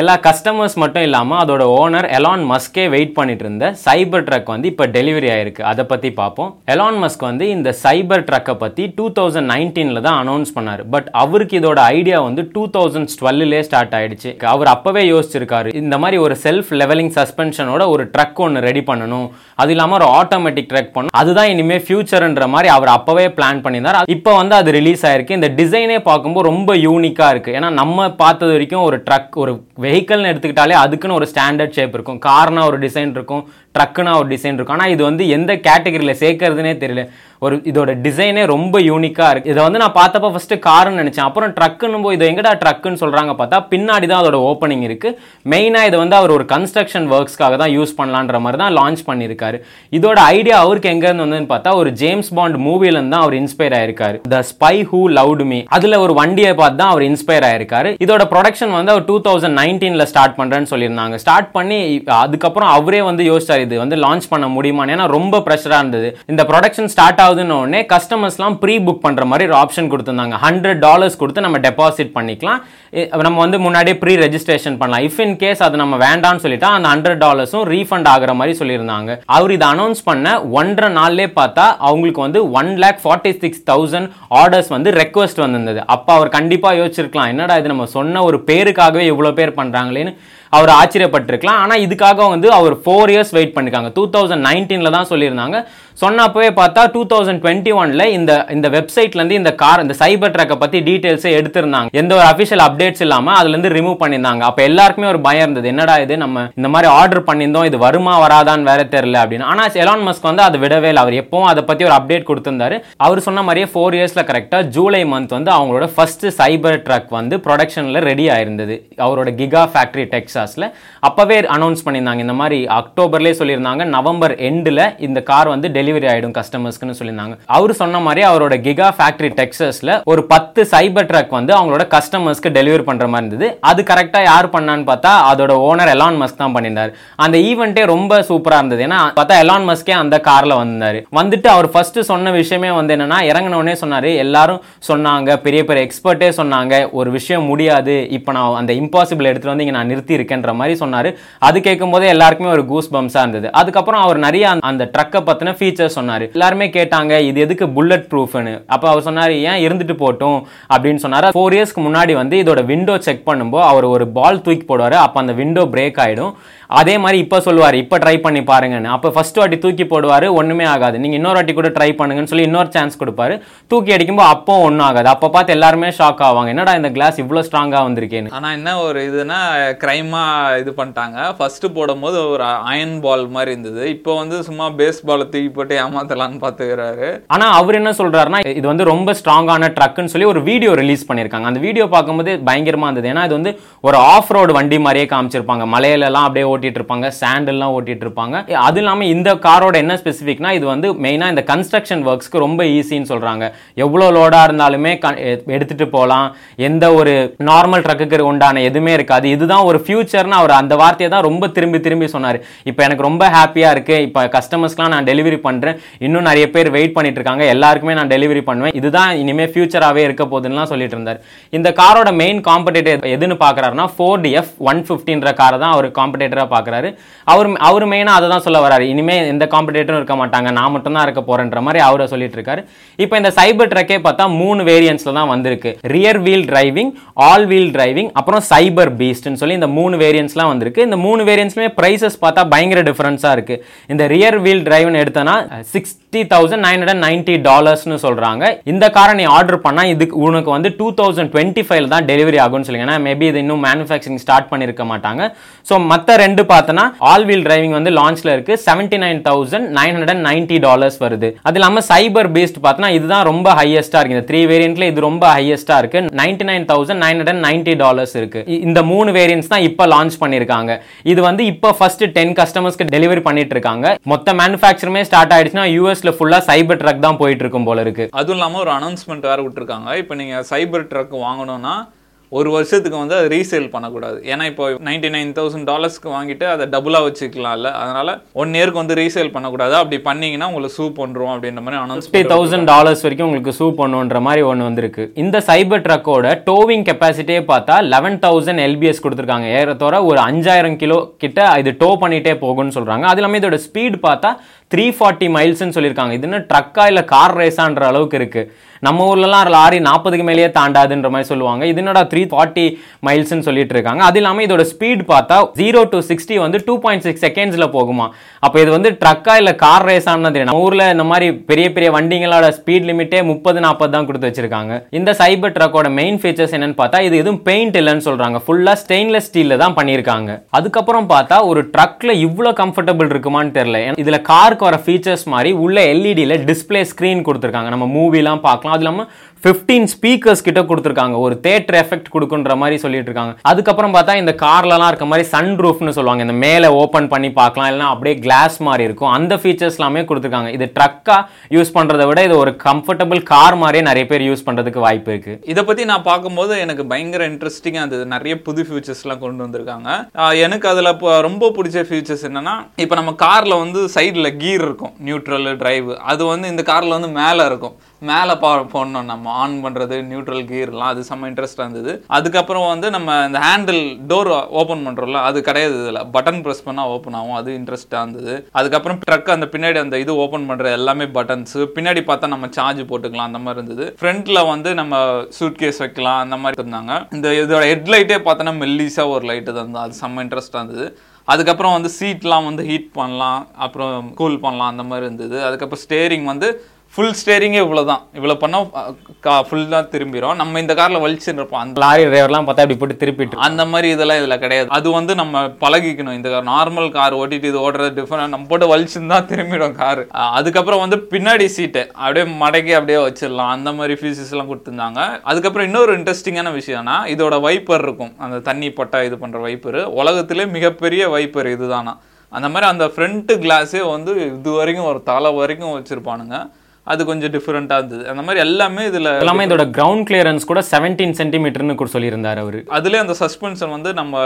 எல்லா கஸ்டமர்ஸ் மட்டும் இல்லாமல் அதோட ஓனர் எலான் மஸ்கே வெயிட் பண்ணிட்டு இருந்த சைபர் ட்ரக் வந்து இப்போ டெலிவரி ஆயிருக்கு. அதை பற்றி பார்ப்போம் எலான் மஸ்க் வந்து இந்த சைபர் ட்ரக்கை பற்றி டூ தௌசண்ட் நைன்டீனில் தான் அனௌன்ஸ் பண்ணார். பட் அவருக்கு இதோட ஐடியா வந்து டூ தௌசண்ட் டுவெல்லே ஸ்டார்ட் ஆயிடுச்சு. அவர் அப்போவே யோசிச்சிருக்காரு இந்த மாதிரி ஒரு செல்ஃப் லெவலிங் சஸ்பென்ஷனோட ஒரு ட்ரக் ஒன்று ரெடி பண்ணணும். அது இல்லாமல் ஒரு ஆட்டோமேட்டிக் ட்ரக் பண்ணணும். அதுதான் இனிமேல் ஃபியூச்சர்ன்ற மாதிரி அவர் அப்போவே பிளான் பண்ணியிருந்தார். இப்போ வந்து அது ரிலீஸ் ஆயிருக்கு. இந்த டிசைனே பார்க்கும்போது ரொம்ப யூனிக்காக இருக்குது ஏன்னா நம்ம பார்த்தது வரைக்கும் ஒரு ட்ரக் ஒரு வெஹிக்கல்னு எடுத்துக்கிட்டாலே அதுக்குன்னு ஒரு ஸ்டாண்டர்ட் ஷேப் இருக்கும். கார்னா ஒரு டிசைன் இருக்கும். ட்ரக்குனா ஒரு டிசைன் இருக்கும். ஆனால் இது வந்து எந்த கேட்டகரியில் சேர்க்கறதுனே தெரியல. ஒரு இதோட டிசைனே ரொம்ப யூனிக்காக இருக்குது இதை வந்து நான் பார்த்தப்ப ஃபஸ்ட்டு காருன்னு நினச்சேன். அப்புறம் ட்ரக்குன்னு போய் இது எங்கடா ட்ரக்குன்னு சொல்கிறாங்க பார்த்தா பின்னாடி தான் அதோட ஓப்பனிங் இருக்குது மெயினாக இதை வந்து அவர் ஒரு கன்ஸ்ட்ரக்ஷன் ஒர்க்ஸ்க்காக தான் யூஸ் பண்ணலான்ற மாதிரி தான் லான்ச் பண்ணியிருக்காரு. இதோட ஐடியா அவருக்கு எங்கேருந்து வந்ததுன்னு பார்த்தா ஒரு ஜேம்ஸ் பாண்ட் மூவிலேருந்து தான் அவர் இன்ஸ்பயர் ஆயிருக்காரு. The spy who loved me அதில் ஒரு வண்டியை பார்த்து தான் அவர் இன்ஸ்பயர் ஆயிருக்காரு. இதோட ப்ரொடக்ஷன் வந்து அவர் டூ தௌசண்ட் நைன்டீனில் ஸ்டார்ட் பண்ணுறேன்னு சொல்லியிருந்தாங்க. ஸ்டார்ட் பண்ணி அதுக்கப்புறம் அவரே வந்து யோசிச்சார் இது வந்து லான்ச் பண்ண முடியுமான்னு. ஏன்னா ரொம்ப ப்ரெஷராக இருந்தது. இந்த ப்ரொடக்ஷன் ஸ்டார்ட் ஆகுதுன்னு உடனே கஸ்டமர்ஸ்லாம் ப்ரீ புக் பண்ணுற மாதிரி ஒரு ஆப்ஷன் கொடுத்துருந்தாங்க. ஹண்ட்ரட் டாலர்ஸ் கொடுத்து நம்ம டெபாசிட் பண்ணிக்கலாம். நம்ம வந்து முன்னாடியே ப்ரீ ரெஜிஸ்ட்ரேஷன் பண்ணலாம். இஃப் இன் கேஸ் அது நம்ம வேண்டாம்னு சொல்லிட்டா அந்த ஹண்ட்ரட் டாலர்ஸும் ரீஃபண்ட் ஆகுற மாதிரி சொல்லியிருந்தாங்க. அவர் இதை அனௌன்ஸ் பண்ண ஒன்றரை நாள்லே பார்த்தா அவங்களுக்கு வந்து one lakh forty six thousand orders வந்து ரெக்வஸ்ட் வந்திருந்தது. அப்போ அவர் கண்டிப்பாக யோசிச்சிருக்கலாம். என்னடா இது நம்ம சொன்ன ஒரு பேருக்காகவே இவ்வளோ பேர் பண்ணுறாங்களேன்னு அவர் ஆச்சரியப்பட்டிருக்கலாம். ஆனால் இதுக்காக வந்து அவர் ஃபோர் இயர்ஸ் வெயிட் பண்ணிருக்காங்க. டூ தௌசண்ட் நைன்டீனில் தான் சொல்லியிருந்தாங்க. சொன்னப்பவே பார்த்தா டூ தௌசண்ட் டுவெண்ட்டி ஒனில் இந்த இந்த வெப்சைட்லேருந்து இந்த கார் இந்த சைபர் ட்ரக்கை பற்றி டீட்டெயில்ஸே எடுத்திருந்தாங்க. எந்த ஒரு அஃபிஷியல் அப்டேட்ஸ் இல்லாமல் அதுலேருந்து ரிமூவ் பண்ணியிருந்தாங்க. அப்போ எல்லாருக்குமே ஒரு பயம் இருந்தது. என்னடா இது? நம்ம இந்த மாதிரி ஆர்டர் பண்ணியிருந்தோம். இது வருமா வராதான்னு வேற தெரியல அப்படின்னு. ஆனால் எலான் மஸ்க் வந்து அதை விடவே இல்லை. அவர் எப்பவும் அதை பற்றி ஒரு அப்டேட் கொடுத்துருந்தாரு. அவர் சொன்ன மாதிரியே ஃபோர் இயர்ஸில் கரெக்டாக ஜூலை மந்த் வந்து அவங்களோட ஃபர்ஸ்ட் சைபர் ட்ரக் வந்து ப்ரொடக்ஷனில் ரெடி ஆயிருந்தது. அவரோட கிகா ஃபேக்ட்ரி டெக்ஸா டெக்ஸாஸில் அப்போவே அனௌன்ஸ் பண்ணியிருந்தாங்க. இந்த மாதிரி அக்டோபர்லேயே சொல்லியிருந்தாங்க. நவம்பர் எண்டில் இந்த கார் வந்து டெலிவரி ஆகிடும் கஸ்டமர்ஸ்க்குன்னு சொல்லியிருந்தாங்க. அவர் சொன்ன மாதிரி அவரோட கிகா ஃபேக்டரி டெக்ஸஸில் ஒரு பத்து சைபர் ட்ரக் வந்து அவங்களோட கஸ்டமர்ஸ்க்கு டெலிவரி பண்ணுற மாதிரி இருந்தது. அது கரெக்டாக யார் பண்ணான்னு பார்த்தா அதோட ஓனர் எலான் மஸ்க் தான் பண்ணியிருந்தார். அந்த ஈவெண்ட்டே ரொம்ப சூப்பராக இருந்தது. ஏன்னா பார்த்தா எலான் மஸ்கே அந்த காரில் வந்தார். வந்துட்டு அவர் ஃபர்ஸ்ட் சொன்ன விஷயமே வந்து என்னன்னா இறங்கின உடனே சொன்னார் எல்லாரும் சொன்னாங்க பெரிய பெரிய எக்ஸ்பர்ட்டே சொன்னாங்க ஒரு விஷயம் முடியாது. இப்போ நான் அந்த இம்பாசிபிள் எடுத்துட்டு வந்து இங்கே நான் நிறுத்தி இருக்கேன்ற மாதிரி சொன்னார். அது கேட்கும் போதே எல்லாருக்குமே ஒரு கூஸ் பம்ஸாக இருந்தது. அதுக்கப்புறம் அவர் நிறைய அந்த- ட்ரக்கை பற்றின ஃபீச்சர்ஸ் சொன்னார். எல்லாருமே கேட்டாங்க இது எதுக்கு புல்லட் ப்ரூஃப்னு அப்போ அவர் சொன்னார் ஏன் இருந்துட்டு போட்டோம் அப்படின்னு சொன்னார். ஃபோர் இயர்ஸ்க்கு முன்னாடி வந்து இதோட விண்டோ செக் பண்ணும்போது அவர் ஒரு பால் தூக்கி போடுவார். அப்போ அந்த விண்டோ பிரேக் ஆகிடும் அதே மாதிரி இப்போ சொல்லுவார் இப்போ ட்ரை பண்ணி பாருங்கன்னு. அப்போ ஃபர்ஸ்ட் வாட்டி தூக்கி போடுவார் ஒன்றுமே ஆகாது. நீங்கள் இன்னொரு வாட்டி கூட ட்ரை பண்ணுங்கன்னு சொல்லி இன்னொரு சான்ஸ் கொடுப்பாரு. தூக்கி அடிக்கும்போது அப்போ ஒன்றும் ஆகாது. அப்போ பார்த்து எல்லாருமே ஷாக் ஆவாங்க. என்னடா இந்த கிளாஸ் இவ்வளோ ஸ்ட்ராங்காக வந்திருக்கேன்னு? ஆனால் என்ன ஒரு இதுனா கிரைம் இது பண்ணிட்டாங்க. ஃபஸ்ட்டு போடும்போது ஒரு அயன் பால் மாதிரி இருந்தது. இப்போ வந்து சும்மா பேஸ் பாலை தூக்கி போட்டு ஏமாத்தலாம்னு பார்த்துக்கிறாரு ஆனா அவர் என்ன சொல்றாருன்னா இது வந்து ரொம்ப ஸ்ட்ராங்கான ட்ரக்குன்னு சொல்லி ஒரு வீடியோ ரிலீஸ் பண்ணியிருக்காங்க அந்த வீடியோ பார்க்கும்போது பயங்கரமாக இருந்தது. ஏன்னா இது வந்து ஒரு ஆஃப் ரோடு வண்டி மாதிரியே காமிச்சிருப்பாங்க. மலையிலலாம் அப்படியே ஓட்டிட்டு இருப்பாங்க. சாண்டல்லாம் ஓட்டிட்டு இருப்பாங்க. அது இல்லாமல் இந்த காரோட என்ன ஸ்பெசிஃபிக்னா இது வந்து மெயினாக இந்த கன்ஸ்ட்ரக்ஷன் ஒர்க்ஸ்க்கு ரொம்ப ஈஸின்னு சொல்கிறாங்க எவ்வளோ லோடாக இருந்தாலுமே எடுத்துகிட்டு எ- போகலாம் எந்த ஒரு நார்மல் ட்ரக்குக்கு உண்டான எதுவுமே இருக்காது. இதுதான் ஒரு ஃபியூச்சர்னு அவர் அந்த வார்த்தையை தான் ரொம்ப திரும்பி திரும்பி சொன்னார். இப்போ எனக்கு ரொம்ப ஹாப்பியா இருக்கு. இப்போ கஸ்டமர்ஸ்க்குலாம் நான் டெலிவரி பண்ணுறேன் இன்னும் நிறைய பேர் வெயிட் பண்ணிட்டு இருக்காங்க எல்லாருக்குமே நான் டெலிவரி பண்ணுவேன். இதுதான் இனிமேல் ஃபியூச்சராகவே இருக்க போகுதுன்னுலாம் சொல்லிட்டு இருந்தார். இந்த காரோட மெயின் காம்படேட்டர் எதுன்னு பார்க்குறாருன்னா ஃபோர்டு எஃப் ஒன் ஃபிஃப்டின்ற காரை தான் அவர் காம்படேட்டராக பார்க்குறாரு அவர் அவர் மெயினாக அதை தான் சொல்ல வராரு இனிமே எந்த காம்படேட்டரும் இருக்க மாட்டாங்க. நான் மட்டும் தான் இருக்க போகிறேன்ற மாதிரி அவரை சொல்லிட்டு இருக்காரு. இப்போ இந்த சைபர் ட்ரக்கே பார்த்தா மூணு வேரியன்ஸில் தான் வந்திருக்கு. Rear wheel driving all wheel driving அப்புறம் சைபர் பீஸ்ட்னு சொல்லி இந்த மூணு வேரியன்ஸ்லாம் வந்திருக்கு. இந்த மூணு வேரியன்ட்ஸ்லுமே பிரைசஸ் பார்த்தா பயங்கர டிஃப்ரென்ஸாக இருக்குது இந்த rear wheel டிரைவ்னு six sixty thousand nine hundred ninety டாலர்ஸ்னு சொல்றாங்க. இந்த காரை நீ ஆர்டர் பண்ணால் இதுக்கு உனக்கு வந்து டூ தௌசண்ட் டுவெண்ட்டி ஃபைவ்ல தான் டெலிவரி ஆகும்னு சொல்லுங்க. ஏன்னா மேபி இது இன்னும் மேனுஃபேக்சரிங் ஸ்டார்ட் பண்ணிருக்க மாட்டாங்க. ஸோ மற்ற ரெண்டு பார்த்தோன்னா ஆல் வீல் டிரைவிங் வந்து லான்ச்ல இருக்கு. Seventy nine thousand nine hundred ninety dollars வருது. அது இல்லாம சைபர் பேஸ்ட் பார்த்தனா இதுதான் ரொம்ப ஹையஸ்டா இருக்கு. இந்த த்ரீ வேரியன்ட்ல இது ரொம்ப ஹையஸ்டா இருக்கு. Ninety nine thousand nine hundred ninety dollars இருக்கு இந்த மூணு வேரியன்ட்ஸ் தான் இப்போ லான்ச் பண்ணிருக்காங்க. இது வந்து இப்போ ஃபர்ஸ்ட் டென் கஸ்டமர்ஸ்க்கு டெலிவரி பண்ணிட்டு இருக்காங்க. மொத்த மேனுஃபேக்சருமே ஸ்டார்ட் ஆயிடுச்சுன்னா யூஎஸ் யூஎஸ்ல ஃபுல்லா சைபர் ட்ரக் தான் போயிட்டு இருக்கும் போல இருக்கு. அதுவும் இல்லாம ஒரு அனௌன்ஸ்மெண்ட் வேற விட்டுருக்காங்க. இப்போ நீங்க சைபர் ட்ரக் வாங்கணும்னா ஒரு வருஷத்துக்கு வந்து அதை ரீசேல் பண்ணக்கூடாது. ஏன்னா இப்போ நைன்டி நைன் தௌசண்ட் டாலர்ஸ்க்கு வாங்கிட்டு அதை டபுளாக வச்சுக்கலாம்ல. அதனால ஒன் இயர்க்கு வந்து ரீசேல் பண்ணக்கூடாது. அப்படி பண்ணீங்கன்னா உங்களுக்கு சூ பண்ணுறோம் அப்படின்ற மாதிரி அனௌன்ஸ் ஃபிஃப்டி தௌசண்ட் டாலர்ஸ் வரைக்கும் உங்களுக்கு சூ பண்ணுன்ற மாதிரி ஒன்று வந்திருக்கு. இந்த சைபர் ட்ரக்கோட டோவிங் கெப்பாசிட்டியே பார்த்தா லெவன் தௌசண்ட் எல்பிஎஸ் கொடுத்துருக்காங்க. ஏறத்தோற ஒரு அஞ்சாயிரம் கிலோ கிட்ட இது டோ பண்ணிட்டே போகும்னு சொல்றாங்க. அது இல்லாமல் இதோட ஸ்பீட் பார்த்தா த்ரீ ஃபார்ட்டி மைல்ஸ்னு சொல்லியிருக்காங்க. இது என்ன ட்ரக்கா இல்லை கார் ரேஸான்ற அளவுக்கு இருக்கு. நம்ம ஊர்லலாம் லாரி நாற்பதுக்கு மேலேயே தாண்டாதுன்ற மாதிரி சொல்லுவாங்க. இது என்னடா த்ரீ ஃபார்ட்டி மைல்ஸ்னு சொல்லிட்டு இருக்காங்க. அது இல்லாமல் இதோட ஸ்பீட் பார்த்தா ஜீரோ டு சிக்ஸ்டி வந்து டூ பாயிண்ட் சிக்ஸ் செகண்ட்ஸில் போகுமா. அப்போ இது வந்து ட்ரக்கா இல்லை கார் ரேஸான்னு தெரியும் நம்ம ஊரில் இந்த மாதிரி பெரிய பெரிய வண்டிங்களோட ஸ்பீட் லிமிட்டே முப்பது நாற்பது தான் கொடுத்து வச்சிருக்காங்க. இந்த சைபர் ட்ரக்கோட மெயின் ஃபீச்சர்ஸ் என்னன்னு பார்த்தா இது எதுவும் பெயிண்ட் இல்லைன்னு சொல்கிறாங்க ஃபுல்லாக ஸ்டெயின்லெஸ் ஸ்டீலில் தான் பண்ணியிருக்காங்க. அதுக்கப்புறம் பார்த்தா ஒரு ட்ரக்கில் இவ்வளோ கம்ஃபர்டபுள் இருக்குமான்னு தெரியல. ஏன்னா காருக்கு வர ஃபீச்சர்ஸ் மாதிரி உள்ள எல்இடியில் டிஸ்ப்ளே ஸ்க்ரீன் கொடுத்துருக்காங்க. நம்ம மூவிலாம் பார்க்கலாம். அது இல்லாமல் ஃபிஃப்டீன் ஸ்பீக்கர்ஸ் கிட்ட கொடுத்துருக்காங்க. ஒரு தேட்டர் எஃபெக்ட் கொடுக்குன்ற மாதிரி சொல்லிட்டு இருக்காங்க அதுக்கப்புறம் பார்த்தா இந்த கார்லலாம் இருக்க மாதிரி சன் ரூஃப்னு சொல்லுவாங்க. இந்த மேலே ஓப்பன் பண்ணி பார்க்கலாம். இல்லைன்னா அப்படியே கிளாஸ் மாதிரி இருக்கும். அந்த ஃபீச்சர்ஸ் எல்லாமே கொடுத்துருக்காங்க. இது ட்ரக்காக யூஸ் பண்ணுறதை விட இது ஒரு கம்ஃபர்டபுள் கார் மாதிரியே நிறைய பேர் யூஸ் பண்ணுறதுக்கு வாய்ப்பு இருக்குது இதை பற்றி நான் பார்க்கும்போது எனக்கு பயங்கர இன்ட்ரெஸ்டிங்காக இருந்தது. நிறைய புது ஃபியூச்சர்ஸ்லாம் கொண்டு வந்திருக்காங்க. எனக்கு அதில் இப்போ ரொம்ப பிடிச்ச ஃபியூச்சர்ஸ் என்னென்னா இப்போ நம்ம காரில் வந்து சைடில் கீர் இருக்கும். நியூட்ரல் டிரைவ் அது வந்து இந்த காரில் வந்து மேலே இருக்கும். மேலே பா போடணும். நம்ம ஆன் பண்ணுறது நியூட்ரல் கியர்லாம் அது செம்ம இன்ட்ரெஸ்டாக இருந்தது. அதுக்கப்புறம் வந்து நம்ம இந்த ஹேண்டில் டோர் ஓப்பன் பண்ணுறோம்ல அது கிடையாது இதில். பட்டன் ப்ரெஸ் பண்ணால் ஓப்பன் ஆகும் அது இன்ட்ரெஸ்ட்டாக இருந்தது. அதுக்கப்புறம் ட்ரக் அந்த பின்னாடி அந்த இது ஓப்பன் பண்ணுற எல்லாமே பட்டன்ஸ் பின்னாடி பார்த்தா நம்ம சார்ஜ் போட்டுக்கலாம் அந்த மாதிரி இருந்தது. ஃப்ரண்ட்டில் வந்து நம்ம சூட் கேஸ் வைக்கலாம் அந்த மாதிரி இருந்தாங்க. இந்த இதோட ஹெட்லைட்டே பார்த்தோன்னா மெல்லிஸாக ஒரு லைட்டு தான் அது செம்ம இன்ட்ரெஸ்ட்டாக இருந்தது. அதுக்கப்புறம் வந்து சீட்லாம் வந்து ஹீட் பண்ணலாம் அப்புறம் கூல் பண்ணலாம் அந்த மாதிரி இருந்தது. அதுக்கப்புறம் ஸ்டேரிங் வந்து ஃபுல் ஸ்டேரிங்கே இவ்வளோ தான் இவ்வளோ பண்ணால் ஃபுல்லாக திரும்பிடும் நம்ம இந்த காரில் வலிச்சுன்னு இருப்போம். அந்த லாரி டிரைவர்லாம் பார்த்தா இப்படி போட்டு திருப்பிட்டு அந்த மாதிரி இதெல்லாம் இதில் கிடையாது. அது வந்து நம்ம பழகிக்கணும். இந்த நார்மல் கார் ஓட்டிட்டு இது ஓடுறது டிஃபரெண்ட் நம்ம போட்டு வலிச்சுன்னு தான் திரும்பிடும் கார். அதுக்கப்புறம் வந்து பின்னாடி சீட்டு அப்படியே மடக்கி அப்படியே வச்சிடலாம். அந்த மாதிரி ஃபீச்சர்ஸ் எல்லாம் கொடுத்துருந்தாங்க. அதுக்கப்புறம் இன்னொரு இன்ட்ரெஸ்டிங்கான விஷயம்னா இதோட வைப்பர் இருக்கும். அந்த தண்ணி பட்டா இது பண்ற வைப்பர் உலகத்திலே மிகப்பெரிய வைப்பர் இதுதானா. அந்த மாதிரி அந்த ஃப்ரண்ட் கிளாஸே வந்து இது வரைக்கும் ஒரு தலை வரைக்கும் வச்சிருப்பானுங்க. அது கொஞ்சம் டிஃப்ரெண்ட்டாக இருந்தது. அந்த மாதிரி எல்லாமே இதில் எல்லாமே இதோட கிரவுண்ட் கிளியரன்ஸ் கூட செவன்டீன் சென்டிமீட்டர்னு கூட சொல்லியிருந்தாரு அவரு. அதுலேயே அந்த சஸ்பென்ஷன் வந்து நம்ம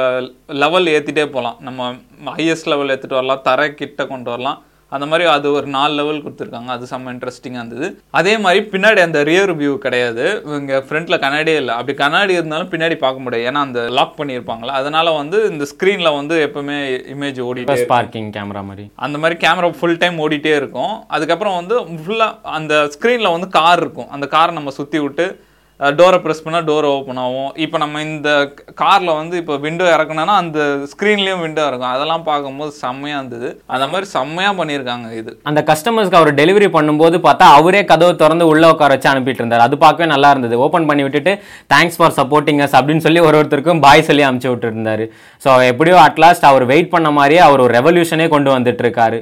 லெவல் ஏற்றிட்டே போகலாம் நம்ம ஹையஸ்ட் லெவல் ஏற்றிட்டு வரலாம் தரை கிட்ட கொண்டு வரலாம். அந்த மாதிரி அது ஒரு நாலு லெவல் கொடுத்துருக்காங்க. அது செம்ம இன்ட்ரெஸ்டிங்காக இருந்தது. அதே மாதிரி பின்னாடி அந்த ரியர் வியூ கிடையாது. இங்கே ஃப்ரண்ட்டில் கண்ணாடியே இல்லை. அப்படி கண்ணாடி இருந்தாலும் பின்னாடி பார்க்க முடியாது. ஏன்னா அந்த லாக் பண்ணியிருப்பாங்களா அதனால வந்து இந்த ஸ்க்ரீனில் வந்து எப்பவுமே இமேஜ் ஓடிட்டே பார்க்கிங் கேமரா மாதிரி. அந்த மாதிரி கேமரா ஃபுல் டைம் ஓடிட்டே இருக்கும். அதுக்கப்புறம் வந்து ஃபுல்லாக அந்த ஸ்க்ரீனில் வந்து கார் இருக்கும். அந்த காரை நம்ம சுற்றி விட்டு டோரை ப்ரெஸ் பண்ணால் டோர் ஓப்பன் ஆகும். இப்போ நம்ம இந்த காரில் வந்து இப்போ விண்டோ இறக்கணும்னா அந்த ஸ்க்ரீன்லேயும் விண்டோ இருக்கும். அதெல்லாம் பார்க்கும்போது செம்மையாக இருந்தது. அந்த மாதிரி செம்மையாக பண்ணியிருக்காங்க இது. அந்த கஸ்டமர்ஸ்க்கு அவர் டெலிவரி பண்ணும்போது பார்த்தா அவரே கதவை திறந்து உள்ளே உட்கார வச்சு அனுப்பிட்டு இருந்தார். அது பார்க்கவே நல்லா இருந்தது. ஓப்பன் பண்ணி விட்டுட்டு தேங்க்ஸ் ஃபார் சப்போர்ட்டிங் அஸ் அப்படின்னு சொல்லி ஒரு ஒருத்தருக்கும் பாய் சொல்லி அனுப்பிச்சு விட்டுருந்தாரு. ஸோ எப்படியோ அட்லாஸ்ட் அவர் வெயிட் பண்ண மாதிரியே அவர் ஒரு ரெவல்யூஷனே கொண்டு வந்துட்டு இருக்காரு.